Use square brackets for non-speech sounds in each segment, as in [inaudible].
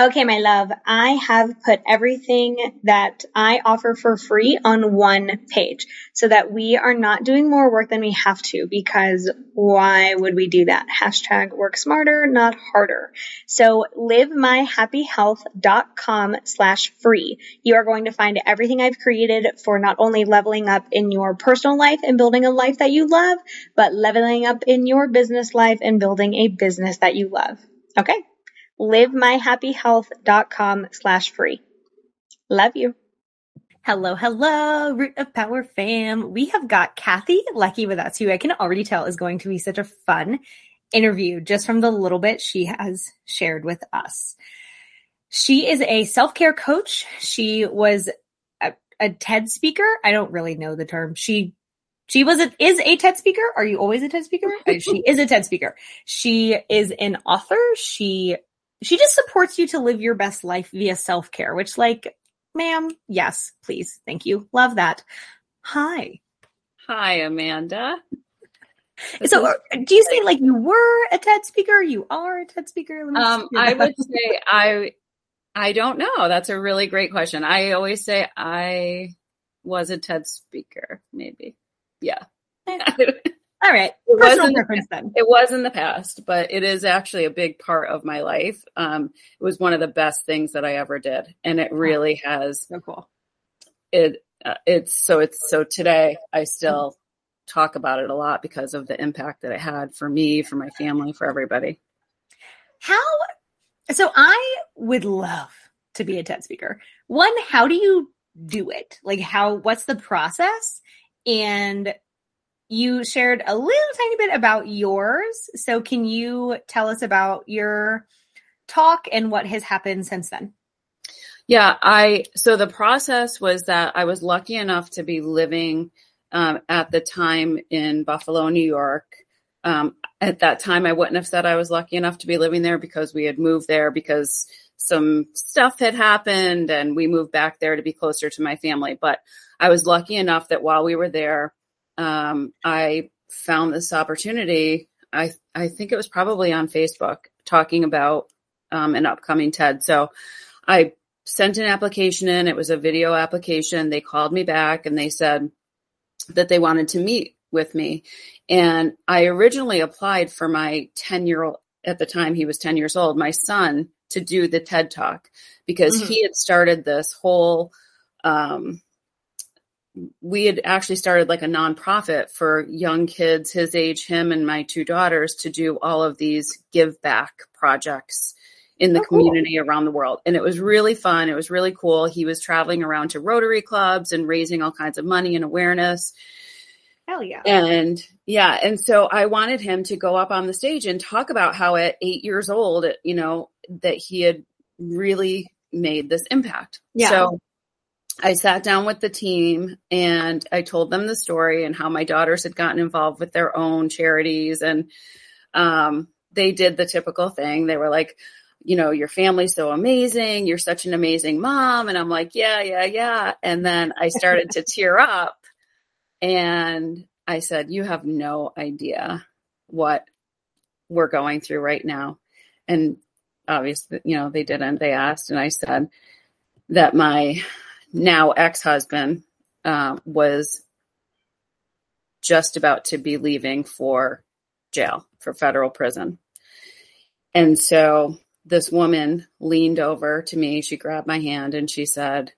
Okay, my love, I have put everything that I offer for free on one page so that we are not doing more work than we have to because why would we do that? Hashtag work smarter, not harder. So livemyhappyhealth.com slash free. You are going to find everything I've created for not only leveling up in your personal life and building a life that you love, but leveling up in your business life and building a business that you love. Okay livemyhappyhealth.com slash free. Love you. Hello, hello, Root of Power fam. We have got Kathy Leckey with us, who I can already tell is going to be such a fun interview just from the little bit she has shared with us. She is a self-care coach. She was a, a TED speaker. I don't really know the term. She she was a, is a TED speaker. Are you always a TED speaker? [laughs] Uh, she is a TED speaker. She is an author. She she just supports you to live your best life via self care, which, like, ma'am, yes, please. Thank you. Love that. Hi. Hi, Amanda. [laughs] So, uh, do you say like you were a TED speaker? You are a TED speaker? Um, I would [laughs] say I, I don't know. That's a really great question. I always say I was a TED speaker, maybe. Yeah. [laughs] All right. It was, in, then. it was in the past, but it is actually a big part of my life. Um, it was one of the best things that I ever did. And it really has. So cool. It, uh, it's so it's so today I still talk about it a lot because of the impact that it had for me, for my family, for everybody. How, so I would love to be a TED speaker. One, how do you do it? Like how, what's the process? And you shared a little tiny bit about yours. So, can you tell us about your talk and what has happened since then? Yeah, I so the process was that I was lucky enough to be living um, at the time in Buffalo, New York. Um, at that time, I wouldn't have said I was lucky enough to be living there because we had moved there because some stuff had happened and we moved back there to be closer to my family. But I was lucky enough that while we were there, um, I found this opportunity. I I think it was probably on Facebook talking about um, an upcoming TED. So I sent an application in. It was a video application. They called me back and they said that they wanted to meet with me. And I originally applied for my 10 year old, at the time he was 10 years old, my son to do the TED talk because mm-hmm. he had started this whole um, we had actually started like a nonprofit for young kids his age, him and my two daughters to do all of these give back projects in the oh, community cool. around the world. And it was really fun. It was really cool. He was traveling around to Rotary clubs and raising all kinds of money and awareness. Hell yeah. And yeah. And so I wanted him to go up on the stage and talk about how at eight years old, you know, that he had really made this impact. Yeah. So I sat down with the team and I told them the story and how my daughters had gotten involved with their own charities. And um, they did the typical thing. They were like, you know, your family's so amazing. You're such an amazing mom. And I'm like, yeah, yeah, yeah. And then I started to [laughs] tear up and I said, you have no idea what we're going through right now. And obviously, you know, they didn't. They asked, and I said that my now ex-husband uh, was just about to be leaving for jail for federal prison. And so this woman leaned over to me. She grabbed my hand and she said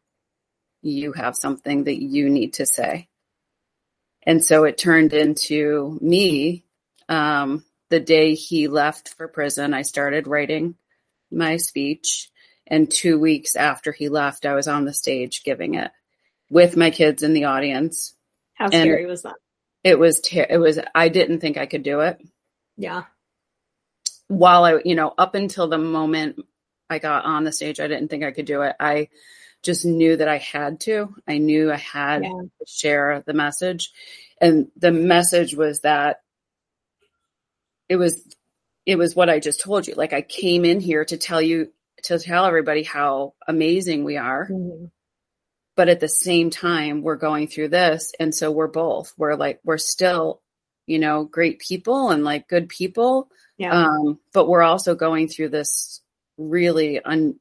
you have something that you need to say. And so it turned into me um, the day he left for prison i started writing my speech and two weeks after he left, I was on the stage giving it with my kids in the audience. How scary was that? It was, ter- it was, I didn't think I could do it. Yeah. while I, you know, up until the moment I got on the stage, I didn't think I could do it. I just knew that I had to. I knew I had yeah. to share the message. And the message was that it was it was what I just told you. Like I came in here to tell you to tell everybody how amazing we are. Mm-hmm. But at the same time, we're going through this. And so we're both. We're like, we're still, you know, great people and like good people. Yeah. Um, but we're also going through this really un,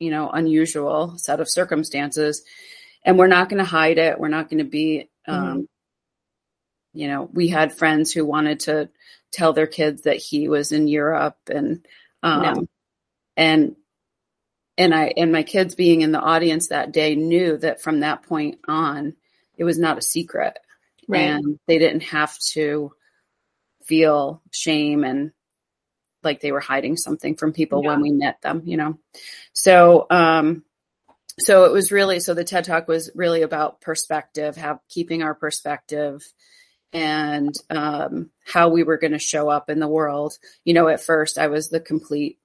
you know, unusual set of circumstances. And we're not going to hide it. We're not going to be, um, mm-hmm. you know, we had friends who wanted to tell their kids that he was in Europe and, um, no. And, and I, and my kids being in the audience that day knew that from that point on, it was not a secret. Right. And they didn't have to feel shame and like they were hiding something from people yeah. when we met them, you know? So, um, so it was really, so the TED talk was really about perspective, have keeping our perspective and, um, how we were going to show up in the world. You know, at first I was the complete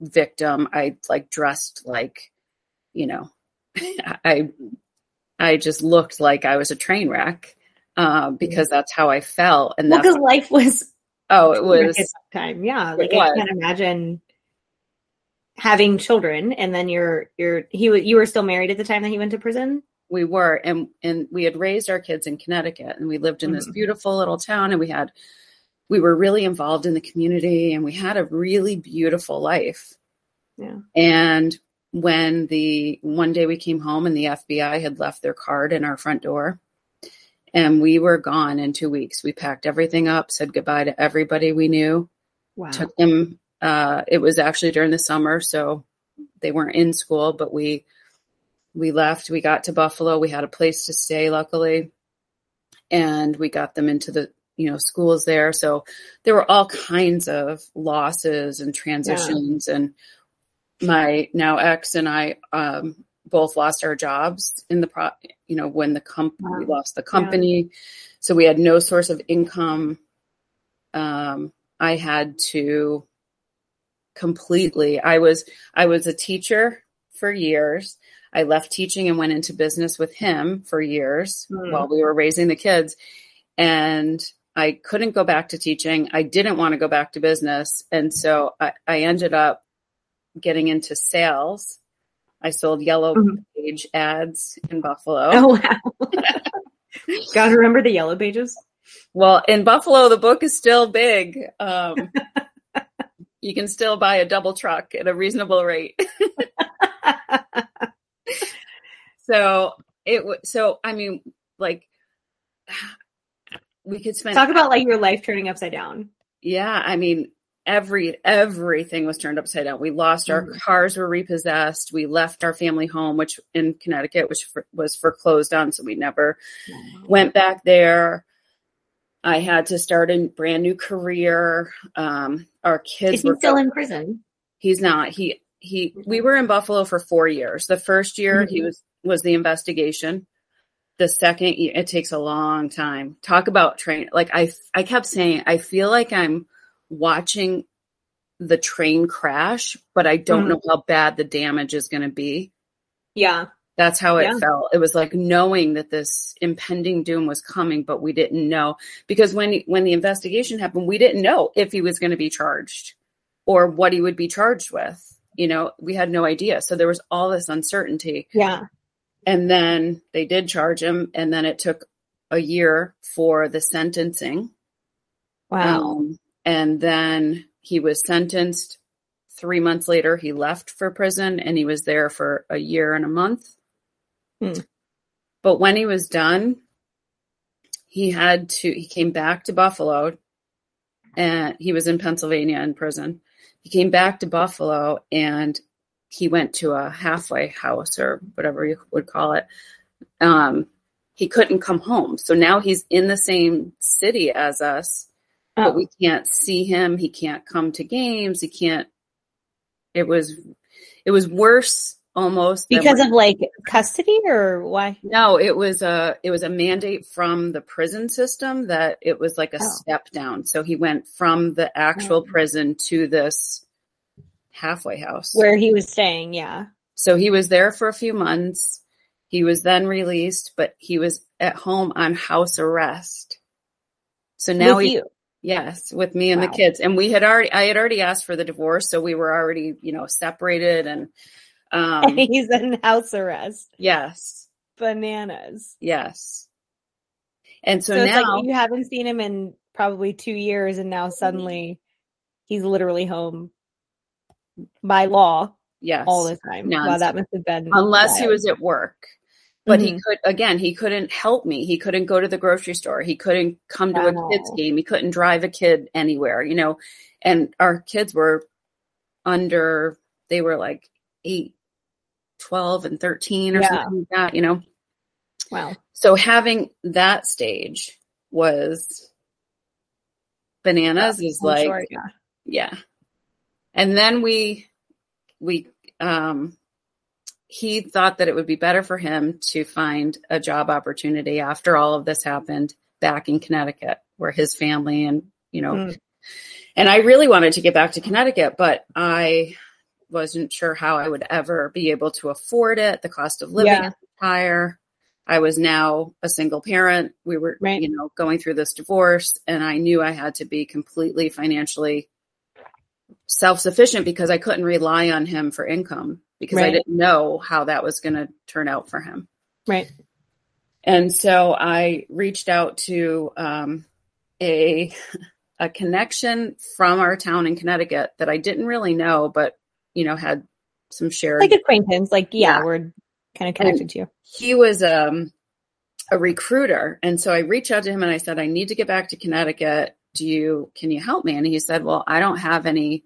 victim. I like dressed like, you know, [laughs] I, I just looked like I was a train wreck, uh, because that's how I felt. And well, because life was Oh, it [laughs] was time. Yeah, like I can't imagine having children and then you're you're he you were still married at the time that he went to prison. We were, and and we had raised our kids in Connecticut, and we lived in mm-hmm. this beautiful little town, and we had we were really involved in the community, and we had a really beautiful life. Yeah, and when the one day we came home and the FBI had left their card in our front door and we were gone in two weeks. We packed everything up, said goodbye to everybody we knew. Wow. Took them. Uh, it was actually during the summer, so they weren't in school, but we we left. We got to Buffalo. We had a place to stay, luckily, and we got them into the you know schools there. So there were all kinds of losses and transitions, yeah. and my now ex and I um, both lost our jobs in the pro you know when the company wow. lost the company yeah. so we had no source of income um, i had to completely i was i was a teacher for years i left teaching and went into business with him for years mm. while we were raising the kids and i couldn't go back to teaching i didn't want to go back to business and so I, I ended up getting into sales I sold yellow mm-hmm. page ads in Buffalo. Oh wow. [laughs] Gotta remember the yellow pages. Well, in Buffalo, the book is still big. Um, [laughs] you can still buy a double truck at a reasonable rate. [laughs] so it was, so I mean, like, we could spend talk about like your life turning upside down. Yeah, I mean, every everything was turned upside down. We lost our mm-hmm. cars were repossessed. We left our family home, which in Connecticut, which for, was foreclosed on, so we never mm-hmm. went back there. I had to start a brand new career. Um, our kids Is he still in prison. He's not. He he. We were in Buffalo for four years. The first year mm-hmm. he was was the investigation. The second, it takes a long time. Talk about train. Like I, I kept saying, I feel like I'm watching the train crash, but I don't mm. know how bad the damage is going to be. Yeah. That's how it yeah. felt. It was like knowing that this impending doom was coming, but we didn't know because when when the investigation happened, we didn't know if he was going to be charged or what he would be charged with. You know, we had no idea. So there was all this uncertainty. Yeah. And then they did charge him and then it took a year for the sentencing. Wow. Um, and then he was sentenced. Three months later, he left for prison and he was there for a year and a month. Hmm. But when he was done, he had to, he came back to Buffalo and he was in Pennsylvania in prison. He came back to Buffalo and he went to a halfway house or whatever you would call it. Um, he couldn't come home. So now he's in the same city as us oh. but we can't see him. He can't come to games. He can't. It was, it was worse almost because of like custody or why? No, it was a it was a mandate from the prison system that it was like a oh. step down. So he went from the actual oh. prison to this halfway house where he was staying. Yeah. So he was there for a few months. He was then released, but he was at home on house arrest. So now with he, you. yes, with me and wow. the kids. And we had already, I had already asked for the divorce. So we were already, you know, separated and, [laughs] um, he's in house arrest. Yes. Bananas. Yes. And so, so now like you haven't seen him in probably two years and now suddenly he's literally home by law. Yes. All the time. Wow, that must have been unless wild. he was at work. But mm-hmm. he could again, he couldn't help me. He couldn't go to the grocery store. He couldn't come to a kids game. He couldn't drive a kid anywhere, you know. And our kids were under they were like 8 12 and 13 or yeah. something like that, you know. Wow. So having that stage was bananas yeah, is I'm like sure, yeah. yeah. And then we we um he thought that it would be better for him to find a job opportunity after all of this happened back in Connecticut where his family and you know mm. and I really wanted to get back to Connecticut but I wasn't sure how I would ever be able to afford it the cost of living yeah. higher I was now a single parent we were right. you know going through this divorce and I knew I had to be completely financially self-sufficient because I couldn't rely on him for income because right. I didn't know how that was going to turn out for him. Right. And so I reached out to um, a [laughs] a connection from our town in Connecticut that I didn't really know, but you know had some shared like acquaintance. Like yeah, yeah. we're kind of connected and to you. He was um, a recruiter, and so I reached out to him and I said, I need to get back to Connecticut. Do you can you help me? And he said, Well, I don't have any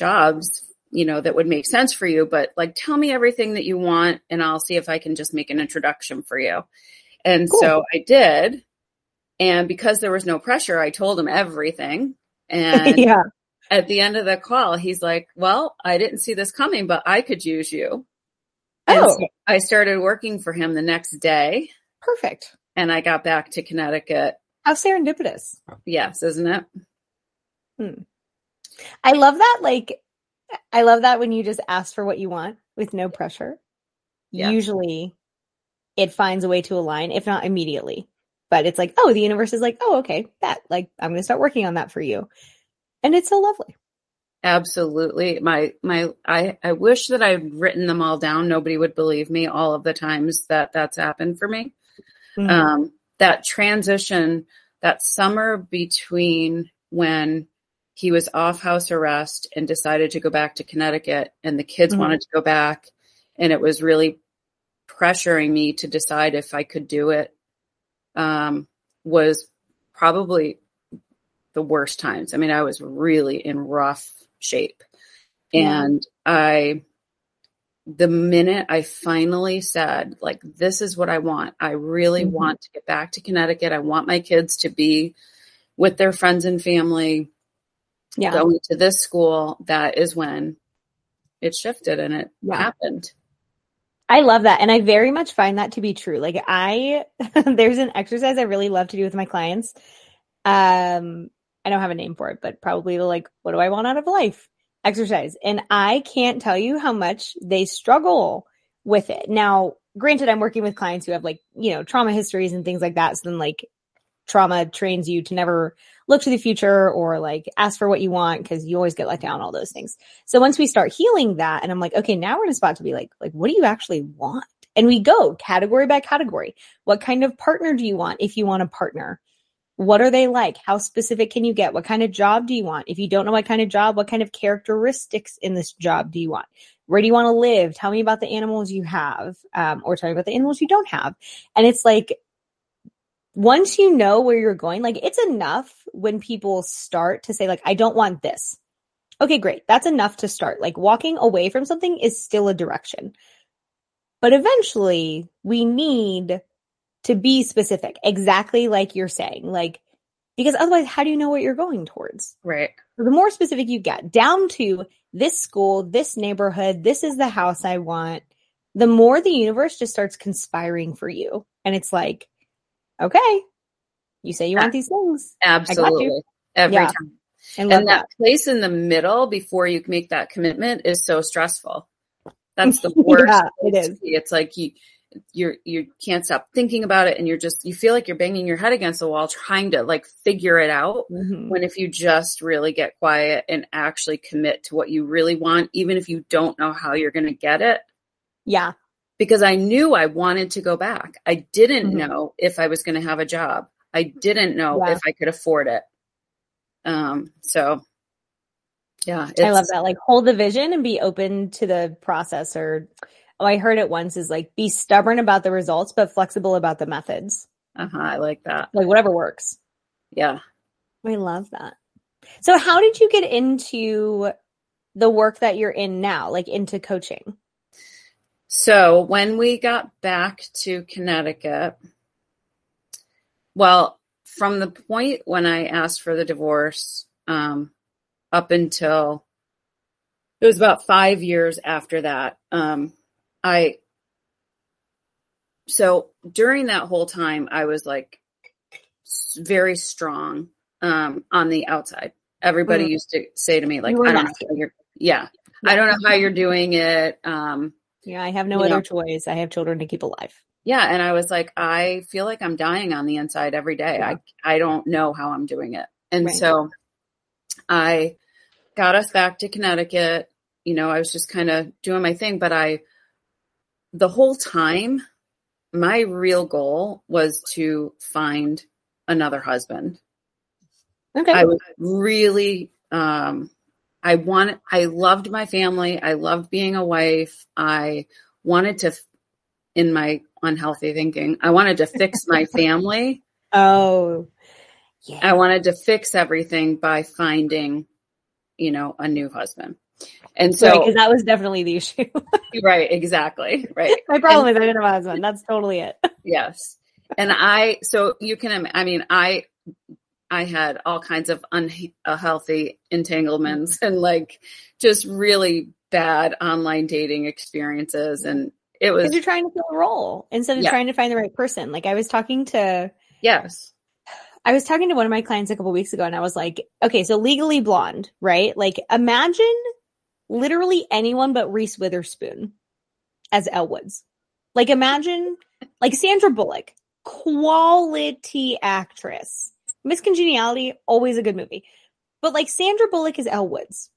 jobs you know, that would make sense for you, but like tell me everything that you want and I'll see if I can just make an introduction for you. And cool. so I did. And because there was no pressure, I told him everything. And [laughs] yeah. at the end of the call, he's like, Well, I didn't see this coming, but I could use you. Oh. So I started working for him the next day. Perfect. And I got back to Connecticut. How serendipitous. Yes, isn't it? Hmm. I love that. Like, I love that when you just ask for what you want with no pressure. Yeah. Usually it finds a way to align, if not immediately. But it's like, oh, the universe is like, oh, okay, that, like, I'm going to start working on that for you. And it's so lovely. Absolutely. My, my, I, I wish that I'd written them all down. Nobody would believe me all of the times that that's happened for me. Mm-hmm. Um, that transition, that summer between when he was off house arrest and decided to go back to Connecticut and the kids mm-hmm. wanted to go back and it was really pressuring me to decide if I could do it um, was probably the worst times. I mean, I was really in rough shape. Yeah. And I, the minute I finally said, like, this is what I want, I really mm-hmm. want to get back to Connecticut. I want my kids to be with their friends and family yeah. going to this school, that is when it shifted and it yeah. happened. I love that. And I very much find that to be true. Like I, [laughs] there's an exercise I really love to do with my clients. Um, I don't have a name for it, but probably the like, what do I want out of life? Exercise. And I can't tell you how much they struggle with it. Now, granted, I'm working with clients who have like, you know, trauma histories and things like that. So then like trauma trains you to never look to the future or like ask for what you want because you always get let down, all those things. So once we start healing that, and I'm like, okay, now we're in a spot to be like, like, what do you actually want? And we go category by category. What kind of partner do you want if you want a partner? What are they like? How specific can you get? What kind of job do you want? If you don't know what kind of job, what kind of characteristics in this job do you want? Where do you want to live? Tell me about the animals you have, um, or tell me about the animals you don't have. And it's like once you know where you're going, like it's enough when people start to say, like, I don't want this. Okay, great. That's enough to start. Like walking away from something is still a direction. But eventually we need to be specific, exactly like you're saying. Like, because otherwise, how do you know what you're going towards? Right. The more specific you get down to this school, this neighborhood, this is the house I want. the more the universe just starts conspiring for you. And it's like, okay, you say you want these things. Absolutely. Every yeah. time. And that, that place in the middle before you make that commitment is so stressful. That's the [laughs] worst. yeah, it is. It's like you you're you can't stop thinking about it and you're just you feel like you're banging your head against the wall trying to like figure it out mm-hmm. when if you just really get quiet and actually commit to what you really want even if you don't know how you're going to get it yeah because i knew i wanted to go back i didn't mm-hmm. know if i was going to have a job i didn't know yeah. if i could afford it um so yeah i love that like hold the vision and be open to the process or oh, I heard it once is like be stubborn about the results, but flexible about the methods. Uh huh. I like that. Like whatever works. Yeah. I love that. So, how did you get into the work that you're in now, like into coaching? So, when we got back to Connecticut, well, from the point when I asked for the divorce um, up until it was about five years after that, um, I so during that whole time I was like very strong um on the outside. Everybody mm. used to say to me like I don't know how you're yeah, yeah, I don't know how you're doing it. Um yeah, I have no other know. choice. I have children to keep alive. Yeah, and I was like I feel like I'm dying on the inside every day. Yeah. I I don't know how I'm doing it. And right. so I got us back to Connecticut. You know, I was just kind of doing my thing, but I the whole time, my real goal was to find another husband. Okay. I was really, um, I wanted, I loved my family. I loved being a wife. I wanted to, in my unhealthy thinking, I wanted to fix [laughs] my family. Oh, yeah. I wanted to fix everything by finding, you know, a new husband. And so, because right, that was definitely the issue. [laughs] right, exactly. Right. My problem and, is I didn't have a husband. That's totally it. yes. And I, so you can, I mean, I, I had all kinds of unhealthy uh, entanglements and like just really bad online dating experiences. And it was. you're trying to fill a role instead of yeah. trying to find the right person. Like I was talking to. Yes. I was talking to one of my clients a couple weeks ago and I was like, okay, so legally blonde, right? Like imagine literally anyone but Reese Witherspoon as Elle Woods. Like imagine like Sandra Bullock, quality actress. Miss Congeniality, always a good movie. But like Sandra Bullock is Elle Woods.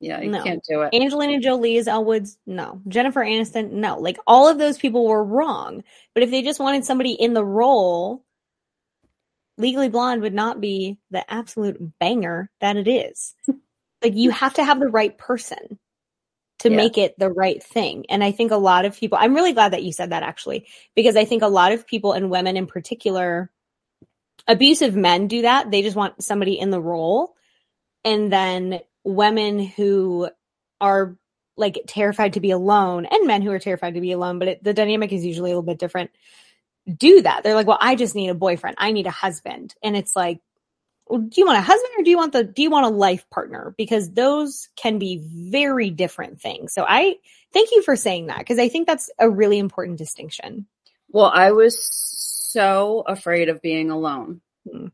Yeah, you no. can't do it. Angelina Jolie is Elle Woods. No. Jennifer Aniston. No. Like all of those people were wrong. But if they just wanted somebody in the role, Legally Blonde would not be the absolute banger that it is. [laughs] like you have to have the right person to yeah. make it the right thing. And I think a lot of people, I'm really glad that you said that actually, because I think a lot of people and women in particular, abusive men do that. They just want somebody in the role. And then women who are like terrified to be alone and men who are terrified to be alone, but it, the dynamic is usually a little bit different, do that. They're like, well, I just need a boyfriend. I need a husband. And it's like, do you want a husband or do you want the do you want a life partner because those can be very different things so i thank you for saying that because i think that's a really important distinction well i was so afraid of being alone hmm.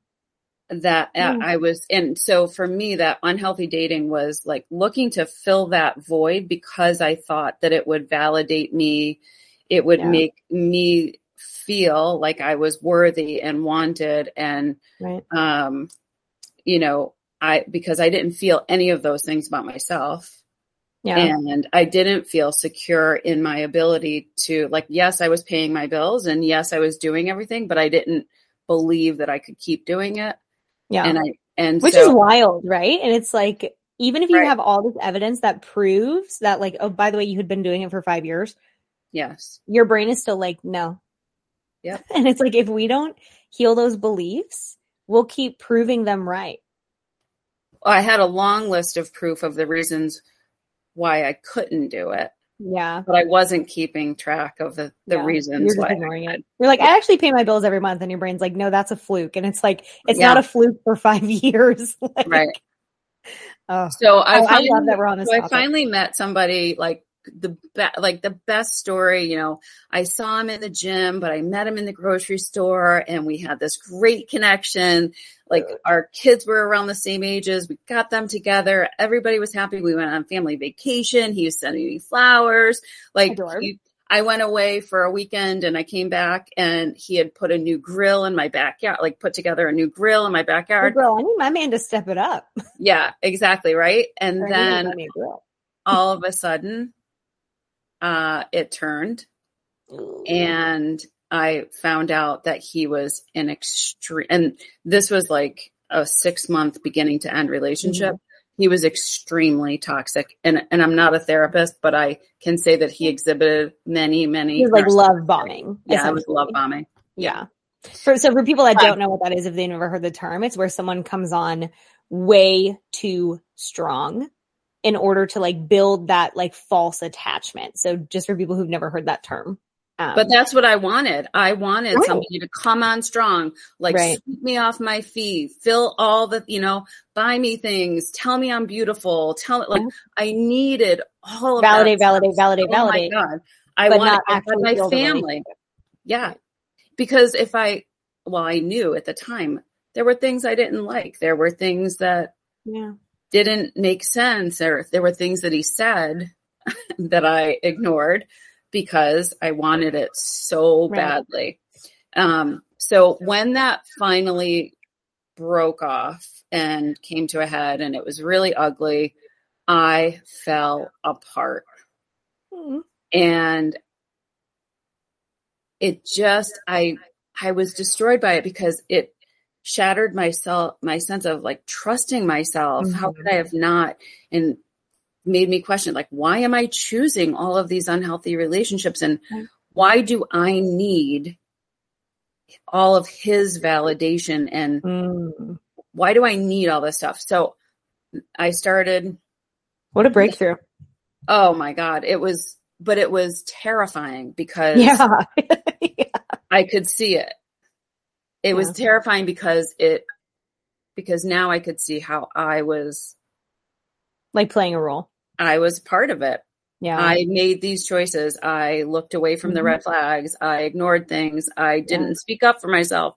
that mm. i was and so for me that unhealthy dating was like looking to fill that void because i thought that it would validate me it would yeah. make me feel like I was worthy and wanted and right. um you know, I because I didn't feel any of those things about myself. Yeah. And I didn't feel secure in my ability to like yes, I was paying my bills and yes, I was doing everything, but I didn't believe that I could keep doing it. Yeah. And I and which so, is wild, right? And it's like even if you right. have all this evidence that proves that like oh by the way you had been doing it for 5 years. Yes. Your brain is still like no. Yeah. [laughs] And it's like if we don't heal those beliefs, we'll keep proving them right. I had a long list of proof of the reasons why I couldn't do it. Yeah. But I wasn't keeping track of the, the yeah. reasons You're why. Ignoring it. You're like, I actually pay my bills every month. And your brain's like, no, that's a fluke. And it's like, it's yeah. not a fluke for five [laughs] years. like, right. Oh. So I, oh, finally, I love that we're on this so I finally met somebody like the be- like the best story. You know, I saw him in the gym, but I met him in the grocery store and we had this great connection. Like our kids were around the same ages. We got them together. Everybody was happy. We went on family vacation. He was sending me flowers. Like he, I went away for a weekend and I came back and he had put a new grill in my backyard, like put together a new grill in my backyard. Girl, I need my man to step it up. [laughs] Yeah, exactly. Right. And then all of a sudden, uh, it turned Ooh. and I found out that he was an extreme, and this was like a six month beginning to end relationship. Mm-hmm he was extremely toxic and and I'm not a therapist, but I can say that he exhibited many, many he was like love bombing. Yeah, it was love bombing. Yeah. For, so for people that don't know what that is, if they never heard the term, it's where someone comes on way too strong in order to like build that like false attachment. So just for people who've never heard that term. Um, but that's what I wanted. I wanted right. somebody to come on strong, like right. sweep me off my feet, fill all the, you know, buy me things, tell me I'm beautiful, tell it like I needed all of validate, that. validate, validate, oh validate. My God. I wanted my family. Yeah. Because if I, well, I knew at the time there were things I didn't like. There were things that yeah. didn't make sense. There, there were things that he said [laughs] that I ignored because I wanted it so right. badly. Um, so when that finally broke off and came to a head and it was really ugly, I fell apart. Mm-hmm. And it just I I was destroyed by it because it shattered myself my sense of like trusting myself. Mm-hmm. How could I have not? And made me question like why am i choosing all of these unhealthy relationships? And why do i need all of his validation? And mm. why do i need all this stuff? So i started what a breakthrough. Oh my god. It was but it was terrifying because yeah, [laughs] yeah. i could see it. It yeah. was terrifying because it because now i could see how i was like playing a role I was part of it. Yeah. I made these choices. I looked away from mm-hmm. the red flags. I ignored things. I didn't yeah. speak up for myself,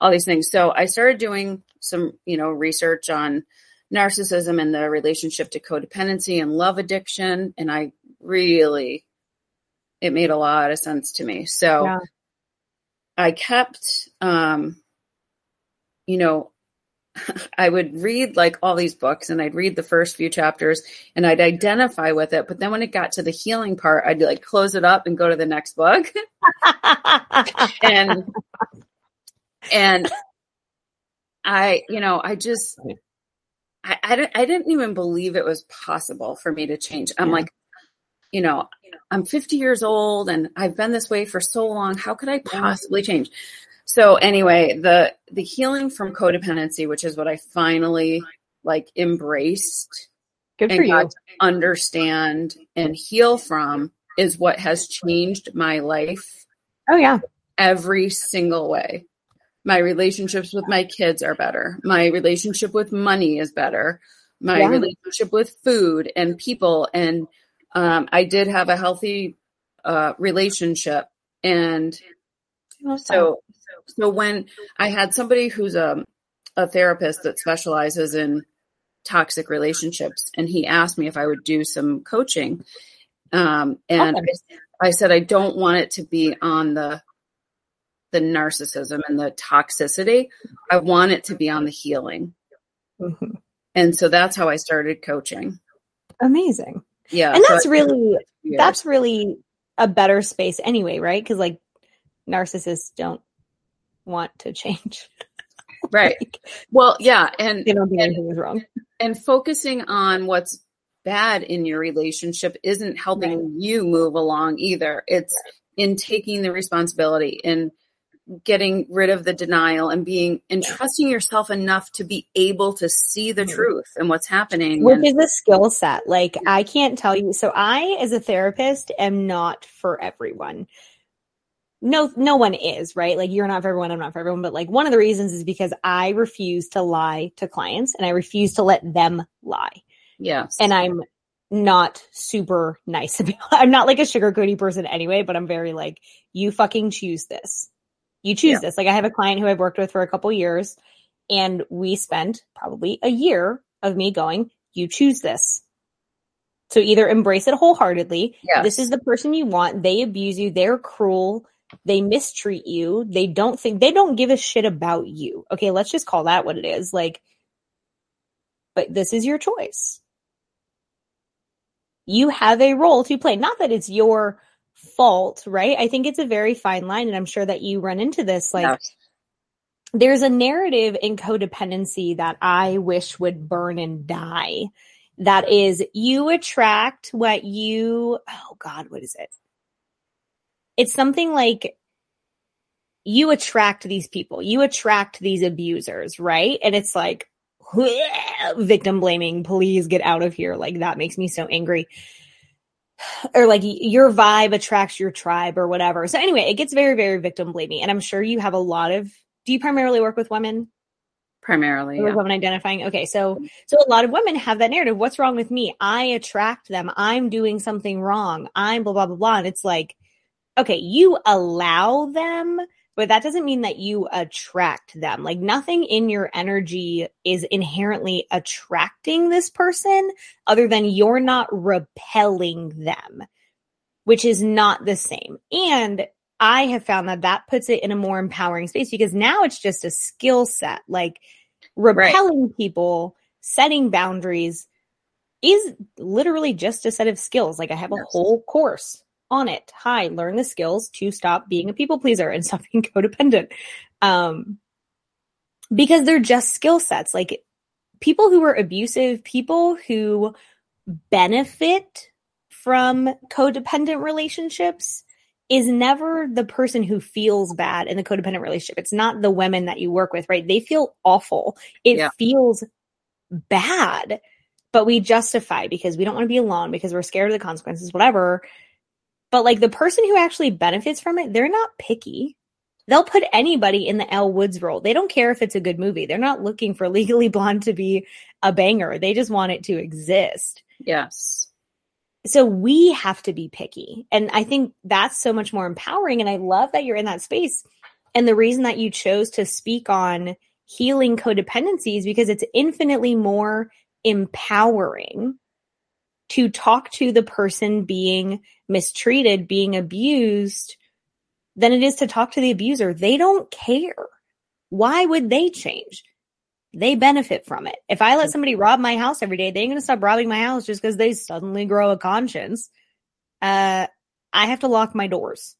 all these things. So I started doing some, you know, research on narcissism and the relationship to codependency and love addiction. And I really, it made a lot of sense to me. So yeah. I kept, um, you know, [laughs] I would read like all these books and I'd read the first few chapters and I'd identify with it. But then when it got to the healing part, I'd like close it up and go to the next book. [laughs] and, and I, you know, I just, I, I, didn't, I didn't even believe it was possible for me to change. I'm yeah. like, you know, I'm 50 years old and I've been this way for so long. How could I possibly change? So anyway, the the healing from codependency, which is what I finally like embraced Good and got to understand and heal from is what has changed my life. Oh yeah. Every single way. My relationships with my kids are better. My relationship with money is better. My yeah. relationship with food and people and um, I did have a healthy uh, relationship and so so when I had somebody who's a, a therapist that specializes in toxic relationships, and he asked me if I would do some coaching. Um, and okay. I, I said, I don't want it to be on the the narcissism and the toxicity. I want it to be on the healing. Mm-hmm. And so that's how I started coaching. Amazing. Yeah. And that's really, that's really a better space anyway, right? Cause like narcissists don't want to change. [laughs] right. like, well, yeah. And they don't think anything is wrong. And focusing on what's bad in your relationship isn't helping right. you move along either. It's in taking the responsibility and getting rid of the denial and being and trusting yourself enough to be able to see the truth and what's happening. Which and, is a skill set. Like I can't tell you. So I, as a therapist, am not for everyone no no one is right like you're not for everyone i'm not for everyone but like one of the reasons is because i refuse to lie to clients and i refuse to let them lie yes and i'm not super nice [laughs] about. I'm not like a sugarcoaty person anyway, but I'm very like, you fucking choose this. You choose yeah. this. Like I have a client who I've worked with for a couple years and we spent probably a year of me going, you choose this. So either embrace it wholeheartedly. Yes. This is the person you want. They abuse you. They're cruel. They mistreat you. They don't think, they don't give a shit about you. Okay. Let's just call that what it is. Like, but this is your choice. You have a role to play. Not that it's your fault, right? I think it's a very fine line. And I'm sure that you run into this. Like, yes. there's a narrative in codependency that I wish would burn and die. That is, you attract what you, oh God, what is it? It's something like you attract these people, you attract these abusers, right? And it's like, [laughs] victim blaming, please get out of here. Like that makes me so angry. [sighs] Or like your vibe attracts your tribe or whatever. So anyway, it gets very, very victim blaming. And I'm sure you have a lot of, do you primarily work with women? Primarily. Yeah. Women identifying. Okay. So, so a lot of women have that narrative. What's wrong with me? I attract them. I'm doing something wrong. I'm blah, blah, blah, blah. And it's like, okay, you allow them but that doesn't mean that you attract them. Like nothing in your energy is inherently attracting this person other than you're not repelling them, which is not the same. And I have found that that puts it in a more empowering space because now it's just a skill set. Like repelling right. people, setting boundaries is literally just a set of skills. Like I have a whole course on it. Hi, learn the skills to stop being a people pleaser and [laughs] stop being codependent. Um, because they're just skill sets. Like people who are abusive, people who benefit from codependent relationships is never the person who feels bad in the codependent relationship. It's not the women that you work with, right? They feel awful. It yeah. feels bad, but we justify because we don't want to be alone because we're scared of the consequences, whatever. But like the person who actually benefits from it, they're not picky. They'll put anybody in the Elle Woods role. They don't care if it's a good movie. They're not looking for [laughs] Legally Blonde to be a banger. They just want it to exist. Yes. So we have to be picky. And I think that's so much more empowering. And I love that you're in that space. And the reason that you chose to speak on healing codependencies because it's infinitely more empowering to talk to the person being mistreated, being abused, than it is to talk to the abuser. They don't care. Why would they change? They benefit from it. If I let somebody rob my house every day, they ain't going to stop robbing my house just because they suddenly grow a conscience. Uh, I have to lock my doors.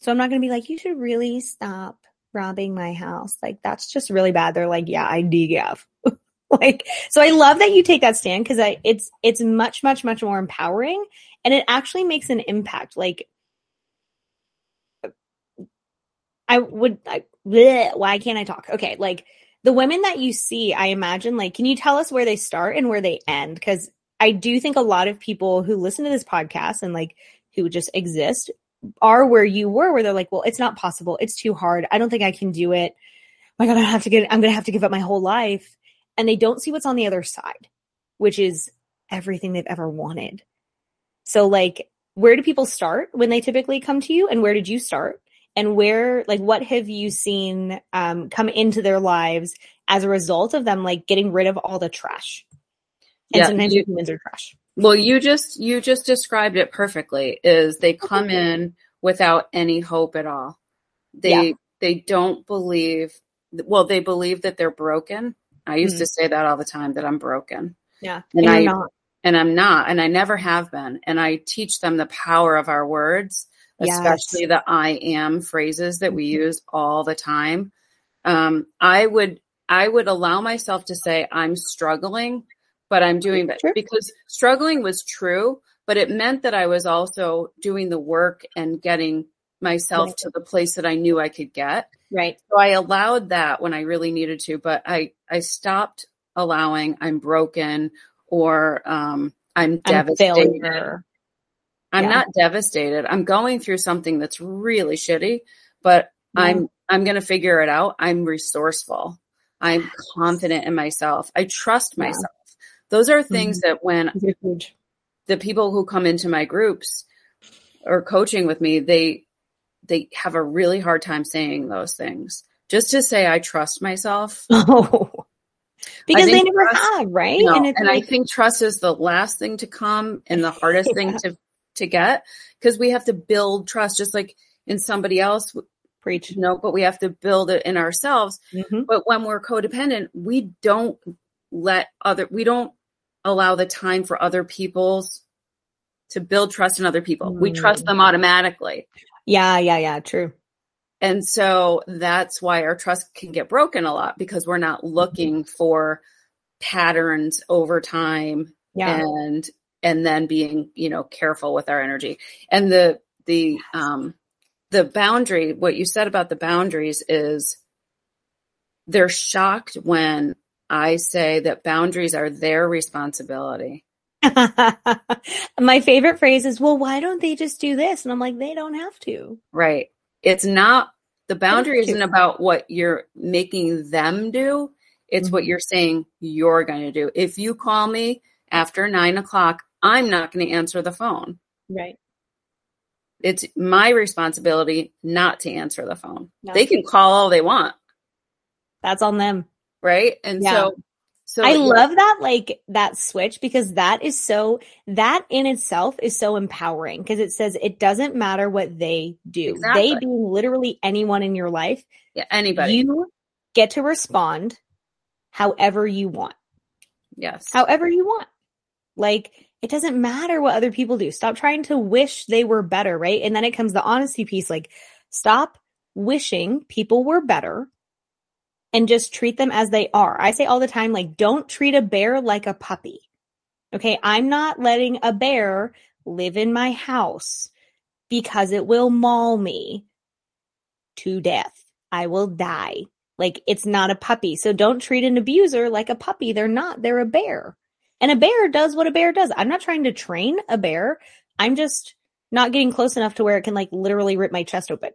So I'm not going to be like, you should really stop robbing my house. Like, that's just really bad. They're like, yeah, I DGAF. [laughs] [laughs] like so i love that you take that stand because i it's it's much much much more empowering and it actually makes an impact like i would bleh, why can't i talk? Okay like the women that you see i imagine like can you tell us where they start and where they end? Because i do think a lot of people who listen to this podcast and like who just exist are where you were where they're like well it's not possible. It's too hard. I don't think i can do it. My god i have to get i'm gonna have to give up my whole life and they don't see what's on the other side, which is everything they've ever wanted. So like, where do people start when they typically come to you and where did you start? And where, like, what have you seen um, come into their lives as a result of them, like, getting rid of all the trash? And yeah, sometimes you, humans are trash. Well, you just you just described it perfectly. Is they come in without any hope at all. They yeah. they don't believe. Well, they believe that they're broken I used mm-hmm. to say that all the time that I'm broken. Yeah. And, and I, not. and I'm not, and I never have been. And I teach them the power of our words, yes. especially the I am phrases that we mm-hmm. use all the time. Um, I would, I would allow myself to say I'm struggling, but I'm doing that sure. because struggling was true, but it meant that I was also doing the work and getting myself right. to the place that I knew I could get. Right. So I allowed that when I really needed to, but I, I stopped allowing I'm broken or um, I'm, I'm devastated. Failure. I'm yeah. not devastated. I'm going through something that's really shitty, but yeah. I'm I'm going to figure it out. I'm resourceful. I'm confident in myself. I trust myself. Yeah. Those are things mm-hmm. that when the people who come into my groups or coaching with me, they they have a really hard time saying those things. Just to say I trust myself. Oh. [laughs] Because they never trust, have, right? No, and, and like, I think trust is the last thing to come and the hardest [laughs] yeah. thing to to get because we have to build trust just like in somebody else preach no but we have to build it in ourselves mm-hmm. but when we're codependent we don't let other we don't allow the time for other people's to build trust in other people mm. we trust them automatically yeah yeah yeah true and so that's why our trust can get broken a lot because we're not looking for patterns over time yeah. and and then being, you know, careful with our energy. And the the um the boundary, what you said about the boundaries is they're shocked when I say that boundaries are their responsibility. [laughs] My favorite phrase is, well, why don't they just do this? And I'm like, they don't have to. Right it's not the boundary isn't about what you're making them do. It's mm-hmm. what you're saying you're going to do. If you call me after nine o'clock, I'm not going to answer the phone. Right. It's my responsibility not to answer the phone. they can call all they want. That's on them. Right. And yeah. so so I love that like that switch because that is so that in itself is so empowering because it says it doesn't matter what they do. Exactly. They being literally anyone in your life. Yeah, anybody. You get to respond however you want. Yes. However you want. Like it doesn't matter what other people do. Stop trying to wish they were better, right? And then it comes the honesty piece like stop wishing people were better and just treat them as they are. I say all the time, like, don't treat a bear like a puppy. Okay. I'm not letting a bear live in my house because it will maul me to death. I will die. Like, it's not a puppy. So don't treat an abuser like a puppy. They're not. They're a bear. And a bear does what a bear does. I'm not trying to train a bear. I'm just not getting close enough to where it can like literally rip my chest open.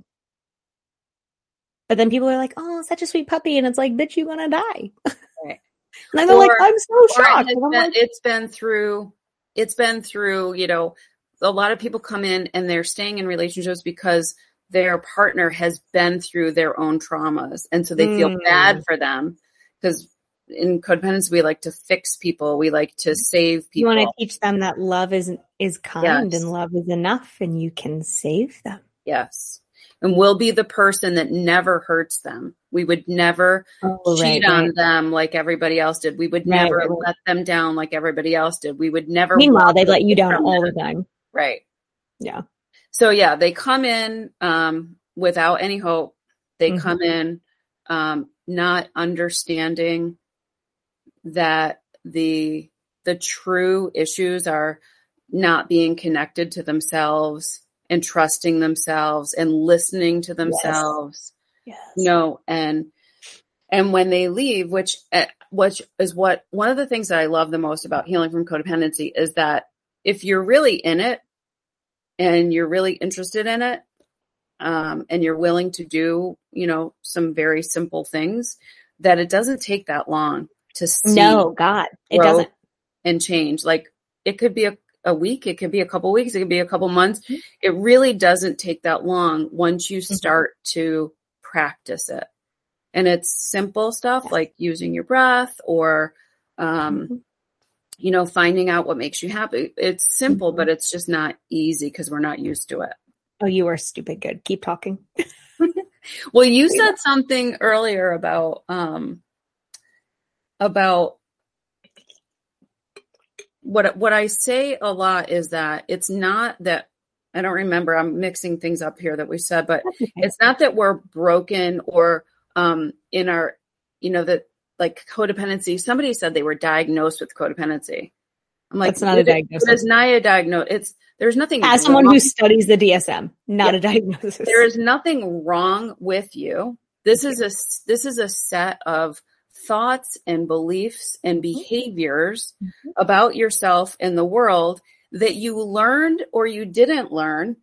But then people are like, "Oh, such a sweet puppy," and it's like, "Bitch, you gonna die." Right. [laughs] and they're like, "I'm so shocked." It been, like, it's been through. It's been through. You know, a lot of people come in and they're staying in relationships because their partner has been through their own traumas, and so they mm. feel bad for them because in codependence we like to fix people we like to save people you want to teach them that love is is kind yes. and love is enough and you can save them yes and we'll be the person that never hurts them. We would never oh, cheat right, on right. them like everybody else did. We would right, never let them down like everybody else did. We would never. Meanwhile, they let you down all them. the time. Right. Yeah. So yeah, they come in um, without any hope. They mm-hmm. come in um, not understanding that the the true issues are not being connected to themselves and trusting themselves and listening to themselves. Yes. yes. You know, and and when they leave, which eh, which is what one of the things that I love the most about healing from codependency is that if you're really in it and you're really interested in it, um, and you're willing to do, you know, some very simple things, that it doesn't take that long to see. No, God, it doesn't. And change. Like it could be a a week, it could be a couple weeks, it could be a couple months. Mm-hmm. It really doesn't take that long once you mm-hmm. start mm-hmm. to practice it. And it's simple stuff like using your breath or, um, mm-hmm. you know, finding out what makes you happy. It's simple, but mm-hmm. it's just not easy because we're not used to it. Oh, you are stupid good. Keep talking. [laughs] well, you [laughs] said something earlier about, um, about what what I say a lot is that it's not that I don't remember. I'm mixing things up here that we said, but okay. it's not that we're broken or um, in our, you know, that like codependency. Somebody said they were diagnosed with codependency. I'm like, it's not a diagnosis. It's not a diagnosis. It's there's nothing. As someone who studies the DSM, not yeah. a diagnosis. There is nothing wrong with you. This is a this is a set of thoughts and beliefs and mm-hmm. behaviors mm-hmm. about yourself and the world that you learned or you didn't learn,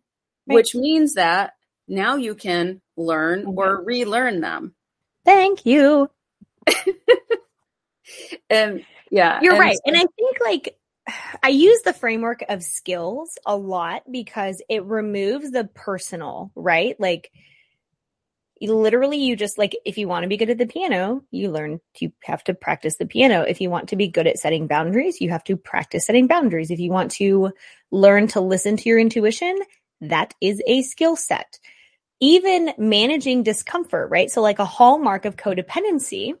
right. which means that now you can learn okay. or relearn them. Thank you. [laughs] and yeah, you're and right. So- and I think like [sighs] I use the framework of skills a lot because it removes the personal, right? Like literally you just like if you want to be good at the piano, you learn you have to practice the piano. If you want to be good at setting boundaries, you have to practice setting boundaries. If you want to learn to listen to your intuition, that is a skill set. Even managing discomfort, right? So like a hallmark of codependency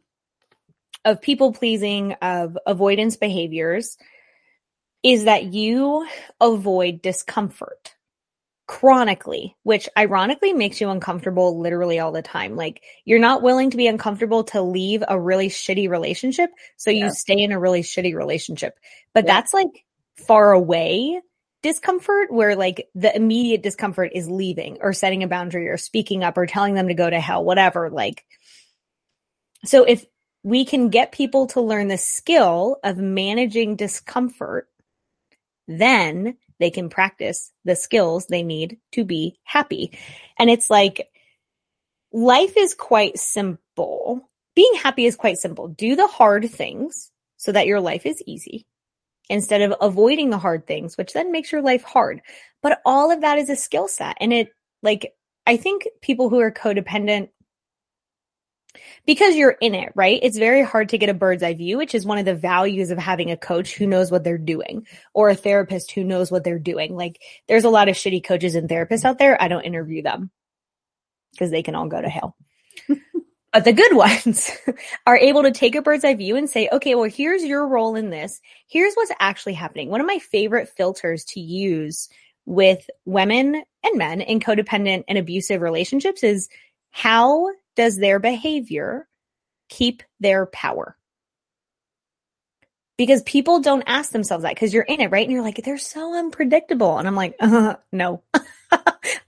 of people pleasing, of avoidance behaviors is that you avoid discomfort chronically, which ironically makes you uncomfortable literally all the time. Like you're not willing to be uncomfortable to leave a really shitty relationship. So you stay in a really shitty relationship, but yeah. that's like far away discomfort where like the immediate discomfort is leaving or setting a boundary or speaking up or telling them to go to hell, whatever. Like, so if we can get people to learn the skill of managing discomfort, then they can practice the skills they need to be happy. And it's like life is quite simple. Being happy is quite simple. Do the hard things so that your life is easy instead of avoiding the hard things, which then makes your life hard. But all of that is a skill set. And it like, I think people who are codependent because you're in it, right? It's very hard to get a bird's eye view, which is one of the values of having a coach who knows what they're doing or a therapist who knows what they're doing. Like there's a lot of shitty coaches and therapists out there. I don't interview them because they can all go to hell. [laughs] but the good ones [laughs] are able to take a bird's eye view and say, okay, well, here's your role in this. Here's what's actually happening. One of my favorite filters to use with women and men in codependent and abusive relationships is how does their behavior keep their power? Because people don't ask themselves that because you're in it, right? And you're like, they're so unpredictable. And I'm like, uh, no, [laughs]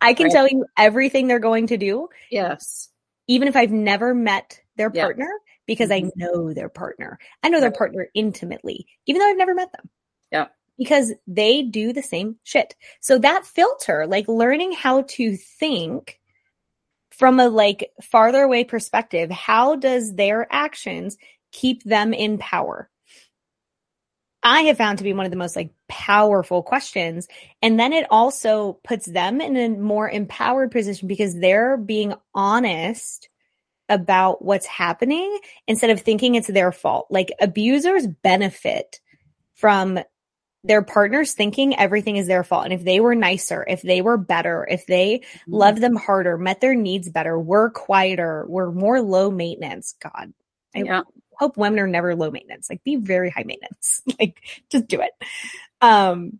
I can right. tell you everything they're going to do. Yes. Even if I've never met their partner because mm-hmm. I know their partner. I know their partner intimately, even though I've never met them. Yeah. Because they do the same shit. So that filter, like learning how to think from a like farther away perspective, how does their actions keep them in power? I have found to be one of the most like powerful questions. And then it also puts them in a more empowered position because they're being honest about what's happening instead of thinking it's their fault. Like abusers benefit from their partners thinking everything is their fault. And if they were nicer, if they were better, if they mm-hmm. loved them harder, met their needs better, were quieter, were more low maintenance, God, I yeah. hope women are never low maintenance. Like be very high maintenance. [laughs] like just do it. Um,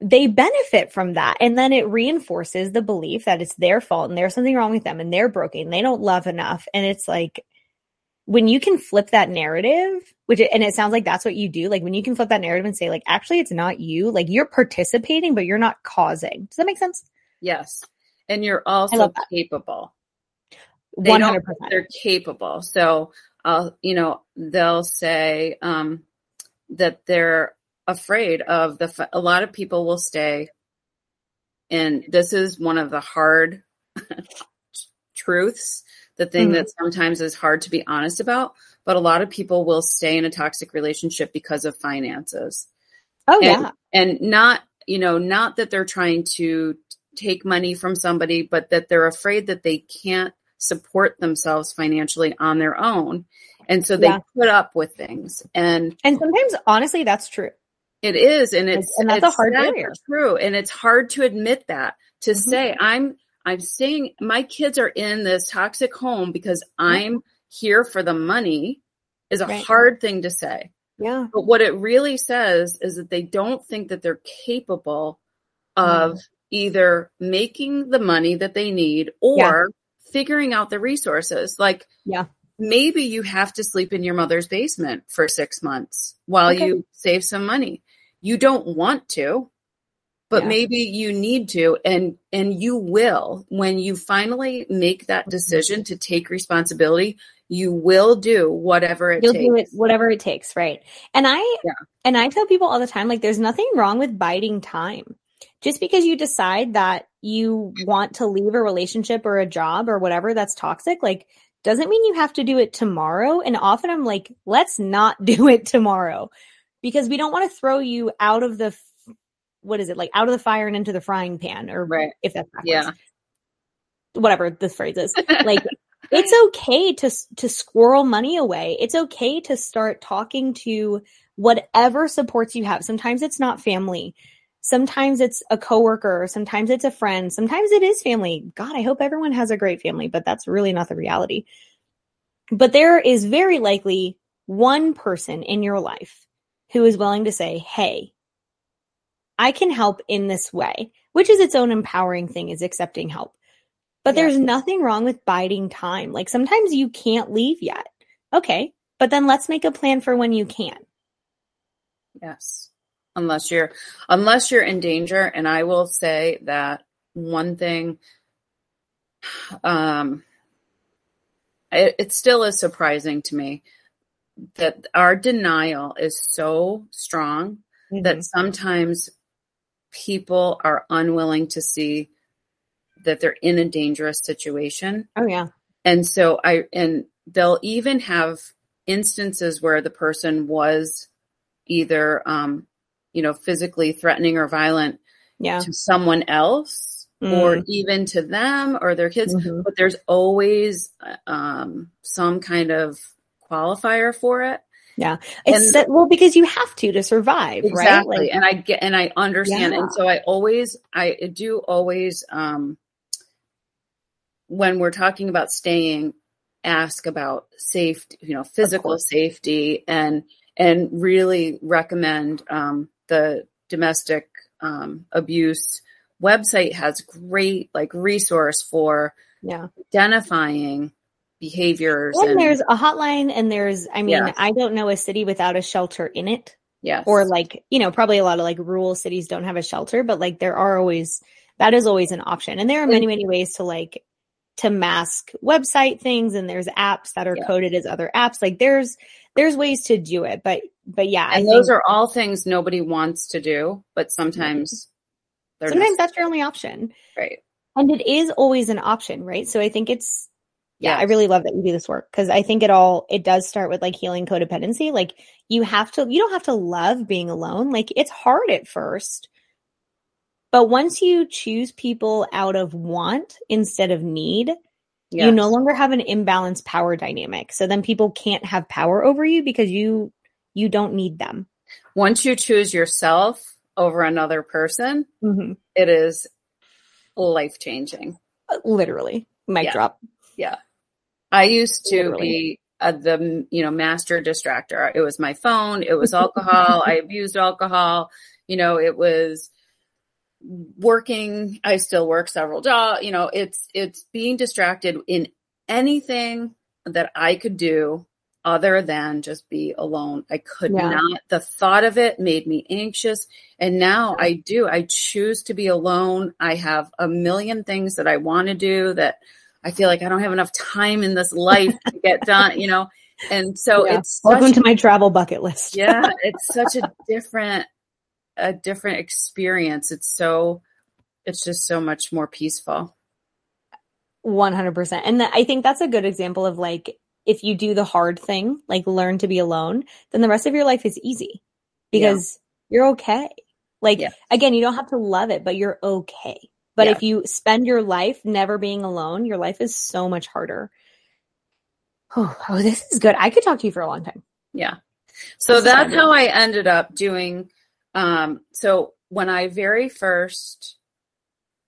they benefit from that. And then it reinforces the belief that it's their fault and there's something wrong with them and they're broken. They don't love enough. And it's like, when you can flip that narrative, which, and it sounds like that's what you do. Like when you can flip that narrative and say, like, actually, it's not you. Like you're participating, but you're not causing. Does that make sense? Yes. And you're also capable. Hundred percent. They're capable. So, uh, you know, they'll say um, that they're afraid of the. a lot of people will stay, and this is one of the hard [laughs] truths the thing mm-hmm. that sometimes is hard to be honest about. But a lot of people will stay in a toxic relationship because of finances. Oh, and, yeah. And not, you know, not that they're trying to take money from somebody, but that they're afraid that they can't support themselves financially on their own. And so they yeah. put up with things. And and sometimes honestly that's true. It is, and it's and that's it's a hard barrier. True, and it's hard to admit that to mm-hmm. say I'm I'm saying my kids are in this toxic home because I'm here for the money is a right. hard thing to say. Yeah. But what it really says is that they don't think that they're capable of mm. either making the money that they need or yeah. figuring out the resources. Like, yeah. Maybe you have to sleep in your mother's basement for six months while okay. you save some money. You don't want to but yeah. maybe you need to and and you will when you finally make that decision to take responsibility you will do whatever it You'll takes. do it whatever it takes right and i yeah. and i tell people all the time like there's nothing wrong with biding time just because you decide that you want to leave a relationship or a job or whatever that's toxic like doesn't mean you have to do it tomorrow and often i'm like let's not [laughs] do it tomorrow because we don't want to throw you out of the what is it like out of the fire and into the frying pan or right. if that's backwards. yeah. Whatever this phrase is. [laughs] Like it's okay to to squirrel money away. It's okay to start talking to whatever supports you have. Sometimes it's not family. Sometimes it's a coworker. Sometimes it's a friend. Sometimes it is family. God i hope everyone has a great family but that's really not the reality. But there is very likely one person in your life who is willing to say, Hey, I can help in this way, which is its own empowering thing is accepting help. But yes. there's nothing wrong with biding time. Like sometimes you can't leave yet. Okay. But then let's make a plan for when you can. Yes. Unless you're, unless you're in danger. And I will say that one thing, um, it, it still is surprising to me that our denial is so strong mm-hmm. that sometimes people are unwilling to see that they're in a dangerous situation. Oh yeah. And so I and they'll even have instances where the person was either um you know physically threatening or violent yeah. to someone else mm. or even to them or their kids mm-hmm. but there's always um some kind of qualifier for it. Yeah. It's and, well because you have to to survive, exactly. right? Like, and I get and I understand. Yeah. And so I always I do always um when we're talking about staying ask about safety, you know, physical safety and and really recommend um the domestic um abuse website has great like resource for yeah identifying behaviors. And, and, there's a hotline, and there's, I mean, yes. I don't know a city without a shelter in it. Yes. Or like, you know, probably a lot of like rural cities don't have a shelter, but like there are always, that is always an option. And there are many, many ways to like, to mask website things and there's apps that are yeah. coded as other apps. Like there's, there's ways to do it, but, but yeah. And I those think, are all things nobody wants to do, but sometimes sometimes that's your only option. Right. And it is always an option, right? So I think it's, yeah, I really love that you do this work because I think it all it does start with like healing codependency. Like you have to you don't have to love being alone. Like it's hard at first. But once you choose people out of want instead of need, yes. you no longer have an imbalanced power dynamic. So then people can't have power over you because you you don't need them. Once you choose yourself over another person, mm-hmm. it is life changing. Literally. Mic yeah. drop. Yeah. I used to Literally. be uh, the you know master distractor. It was my phone. It was alcohol. I [laughs] abused alcohol. You know, it was working. I still work several jobs. You know, it's it's being distracted in anything that I could do other than just be alone. I could yeah. not. The thought of it made me anxious. And now I do. I choose to be alone. I have a million things that I want to do that I feel like I don't have enough time in this life to get [laughs] done, you know? And so yeah. it's welcome to my travel bucket list. yeah. [laughs] It's such a different, a different experience. It's so, it's just so much more peaceful. 100%. And I think that's a good example of like, if you do the hard thing, like learn to be alone, then the rest of your life is easy because yeah. you're okay. Like, yeah. again, you don't have to love it, but you're okay. But yeah. if you spend your life never being alone, your life is so much harder. Oh, [sighs] oh, this is good. I could talk to you for a long time. Yeah. So this that's how I ended up doing. Um, so when I very first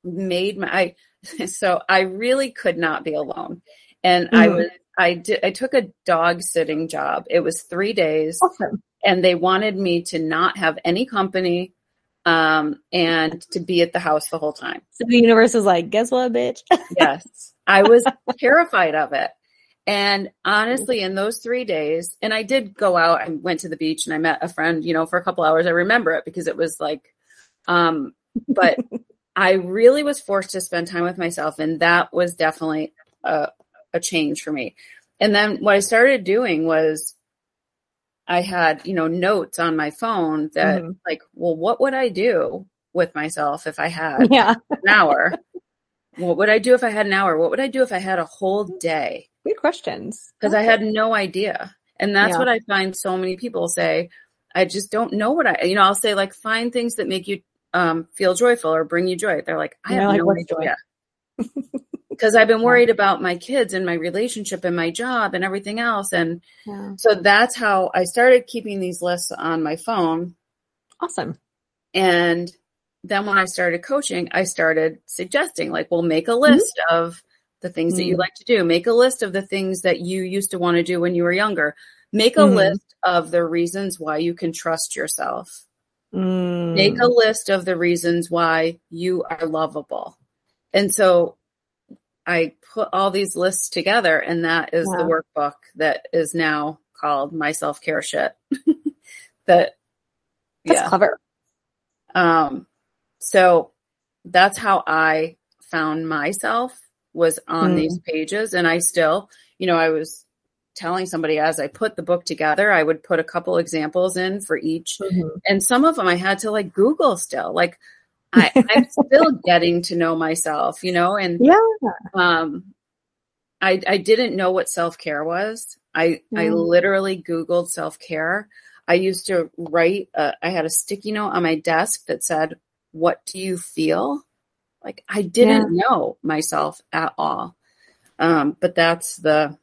made my, I, [laughs] so I really could not be alone. And mm-hmm. I was, I did, I took a dog sitting job. It was three days awesome. and they wanted me to not have any company um, and to be at the house the whole time. So the universe was like, guess what, bitch? [laughs] yes. I was terrified of it. And honestly, in those three days, and I did go out, and went to the beach and I met a friend, you know, for a couple hours. I remember it because it was like, um, but [laughs] I really was forced to spend time with myself. And that was definitely a, a change for me. And then what I started doing was I had, you know, notes on my phone that mm-hmm. like, well, what would I do with myself if I had [laughs] yeah. an hour? what would I do if I had an hour? What would I do if I had a whole day? Good questions. Because I had no idea. And that's yeah. what I find so many people say, I just don't know what I, you know, I'll say like, find things that make you um, feel joyful or bring you joy. They're like, I have like, no idea. [laughs] Because I've been worried about my kids and my relationship and my job and everything else. And yeah. so that's how I started keeping these lists on my phone. Awesome. And then when I started coaching, I started suggesting, like, well, make a list mm-hmm. of the things mm-hmm. that you mm-hmm. like to do. Make a list of the things that you used to want to do when you were younger. Make a mm-hmm. list of the reasons why you can trust yourself. Mm. Make a list of the reasons why you are lovable. And so I put all these lists together, and that is the workbook that is now called My Self Care Shit. [laughs] that, that's yeah. clever. Um, so that's how I found myself was on mm. these pages. And I still, you know, I was telling somebody as I put the book together, I would put a couple examples in for each. Mm-hmm. And some of them I had to like Google still. Like I, [laughs] am still getting to know myself, you know, and yeah. um I I didn't know what self-care was. I mm. I literally Googled self-care. I used to write uh, I had a sticky note on my desk that said what do you feel? Like I didn't yeah. know myself at all. Um, but that's the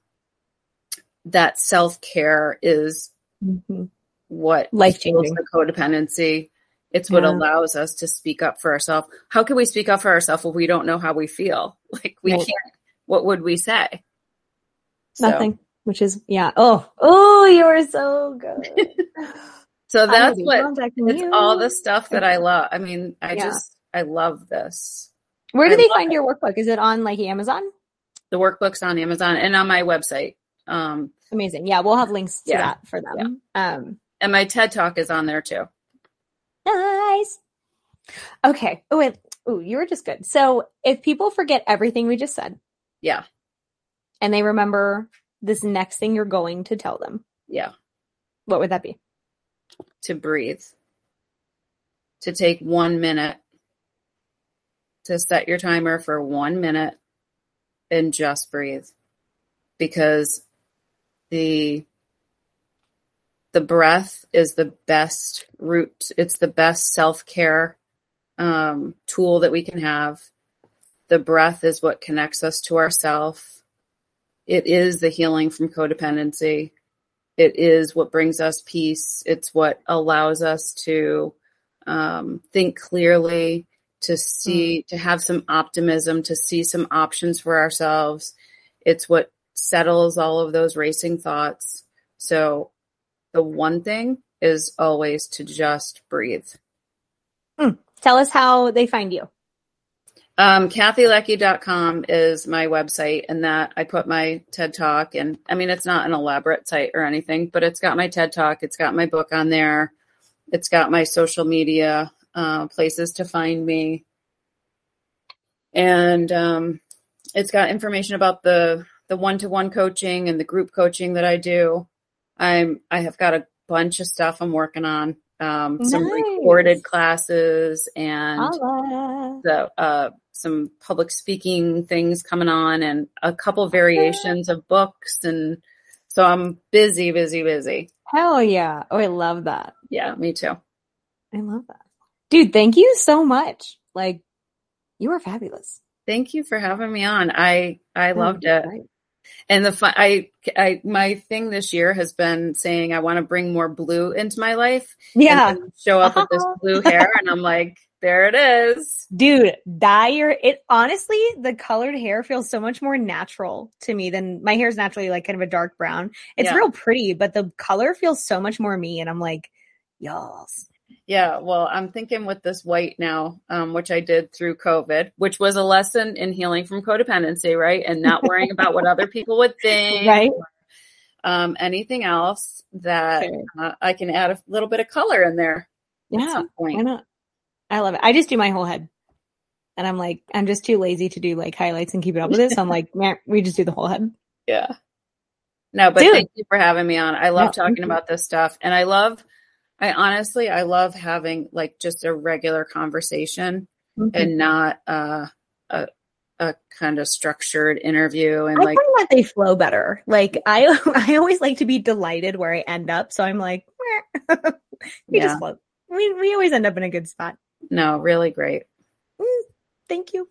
that self care is mm-hmm. what life changing the codependency. It's what yeah. allows us to speak up for ourselves. How can we speak up for ourselves if we don't know how we feel? [laughs] Like we right. can't. What would we say? Nothing. So. Which is yeah. Oh oh, you are so good. [laughs] So that's what it's you. all the stuff that I love. I mean, I yeah. just I love this. Where do I they find it. your workbook? Is it on like Amazon? The workbook's on Amazon and on my website. Um amazing. Yeah, we'll have links to yeah. that for them. Yeah. Um and my TED talk is on there too. Nice. Okay. Oh wait. Oh, you were just good. So if people forget everything we just said. Yeah. And they remember this next thing you're going to tell them. Yeah. What would that be? to breathe, to take one minute, to set your timer for one minute and just breathe because the the breath is the best root it's the best self-care um, tool that we can have the breath is what connects us to ourself it is the healing from codependency it is what brings us peace. It's what allows us to um, think clearly, to see, mm. to have some optimism, to see some options for ourselves. It's what settles all of those racing thoughts. So the one thing is always to just breathe. Mm. Tell us how they find you. Um, KathyLeckey.com is my website, and that I put my TED Talk. And I mean, it's not an elaborate site or anything, but it's got my TED Talk. It's got my book on there. It's got my social media uh, places to find me, and um, it's got information about the the one to one coaching and the group coaching that I do. I'm I have got a bunch of stuff I'm working on. Um, nice. some recorded classes and the uh, some public speaking things coming on and a couple variations of books and so I'm busy, busy, busy. Hell yeah. Oh, I love that. Yeah, me too. I love that. Dude, thank you so much. Like you are fabulous. Thank you for having me on. I I loved it. And the fun, I, I, my thing this year has been saying I want to bring more blue into my life. Yeah. show up with this [laughs] blue hair. And I'm like, there it is. Dude, dye your it honestly, the colored hair feels so much more natural to me than my hair is naturally like kind of a dark brown. It's yeah. real pretty, but the color feels so much more me. And I'm like, y'all's. Yeah, well, I'm thinking with this white now, um, which I did through COVID, which was a lesson in healing from codependency, right? And not worrying about what other people would [laughs] think, right? Or, um, anything else that sure. uh, I can add a little bit of color in there. Yeah, why not? I love it. I just do my whole head. And I'm like, I'm just too lazy to do like highlights and keep it up with this. So I'm like, man, we just do the whole head. Yeah. No, but Dude. thank you for having me on. I love yeah, talking about this stuff. And I love, I honestly, I love having like just a regular conversation mm-hmm. and not uh, a, a kind of structured interview and I like find that they flow better. Like I [laughs] I always like to be delighted where I end up. So I'm like, [laughs] we yeah. just float. We we always end up in a good spot. No, really great. Mm, thank you.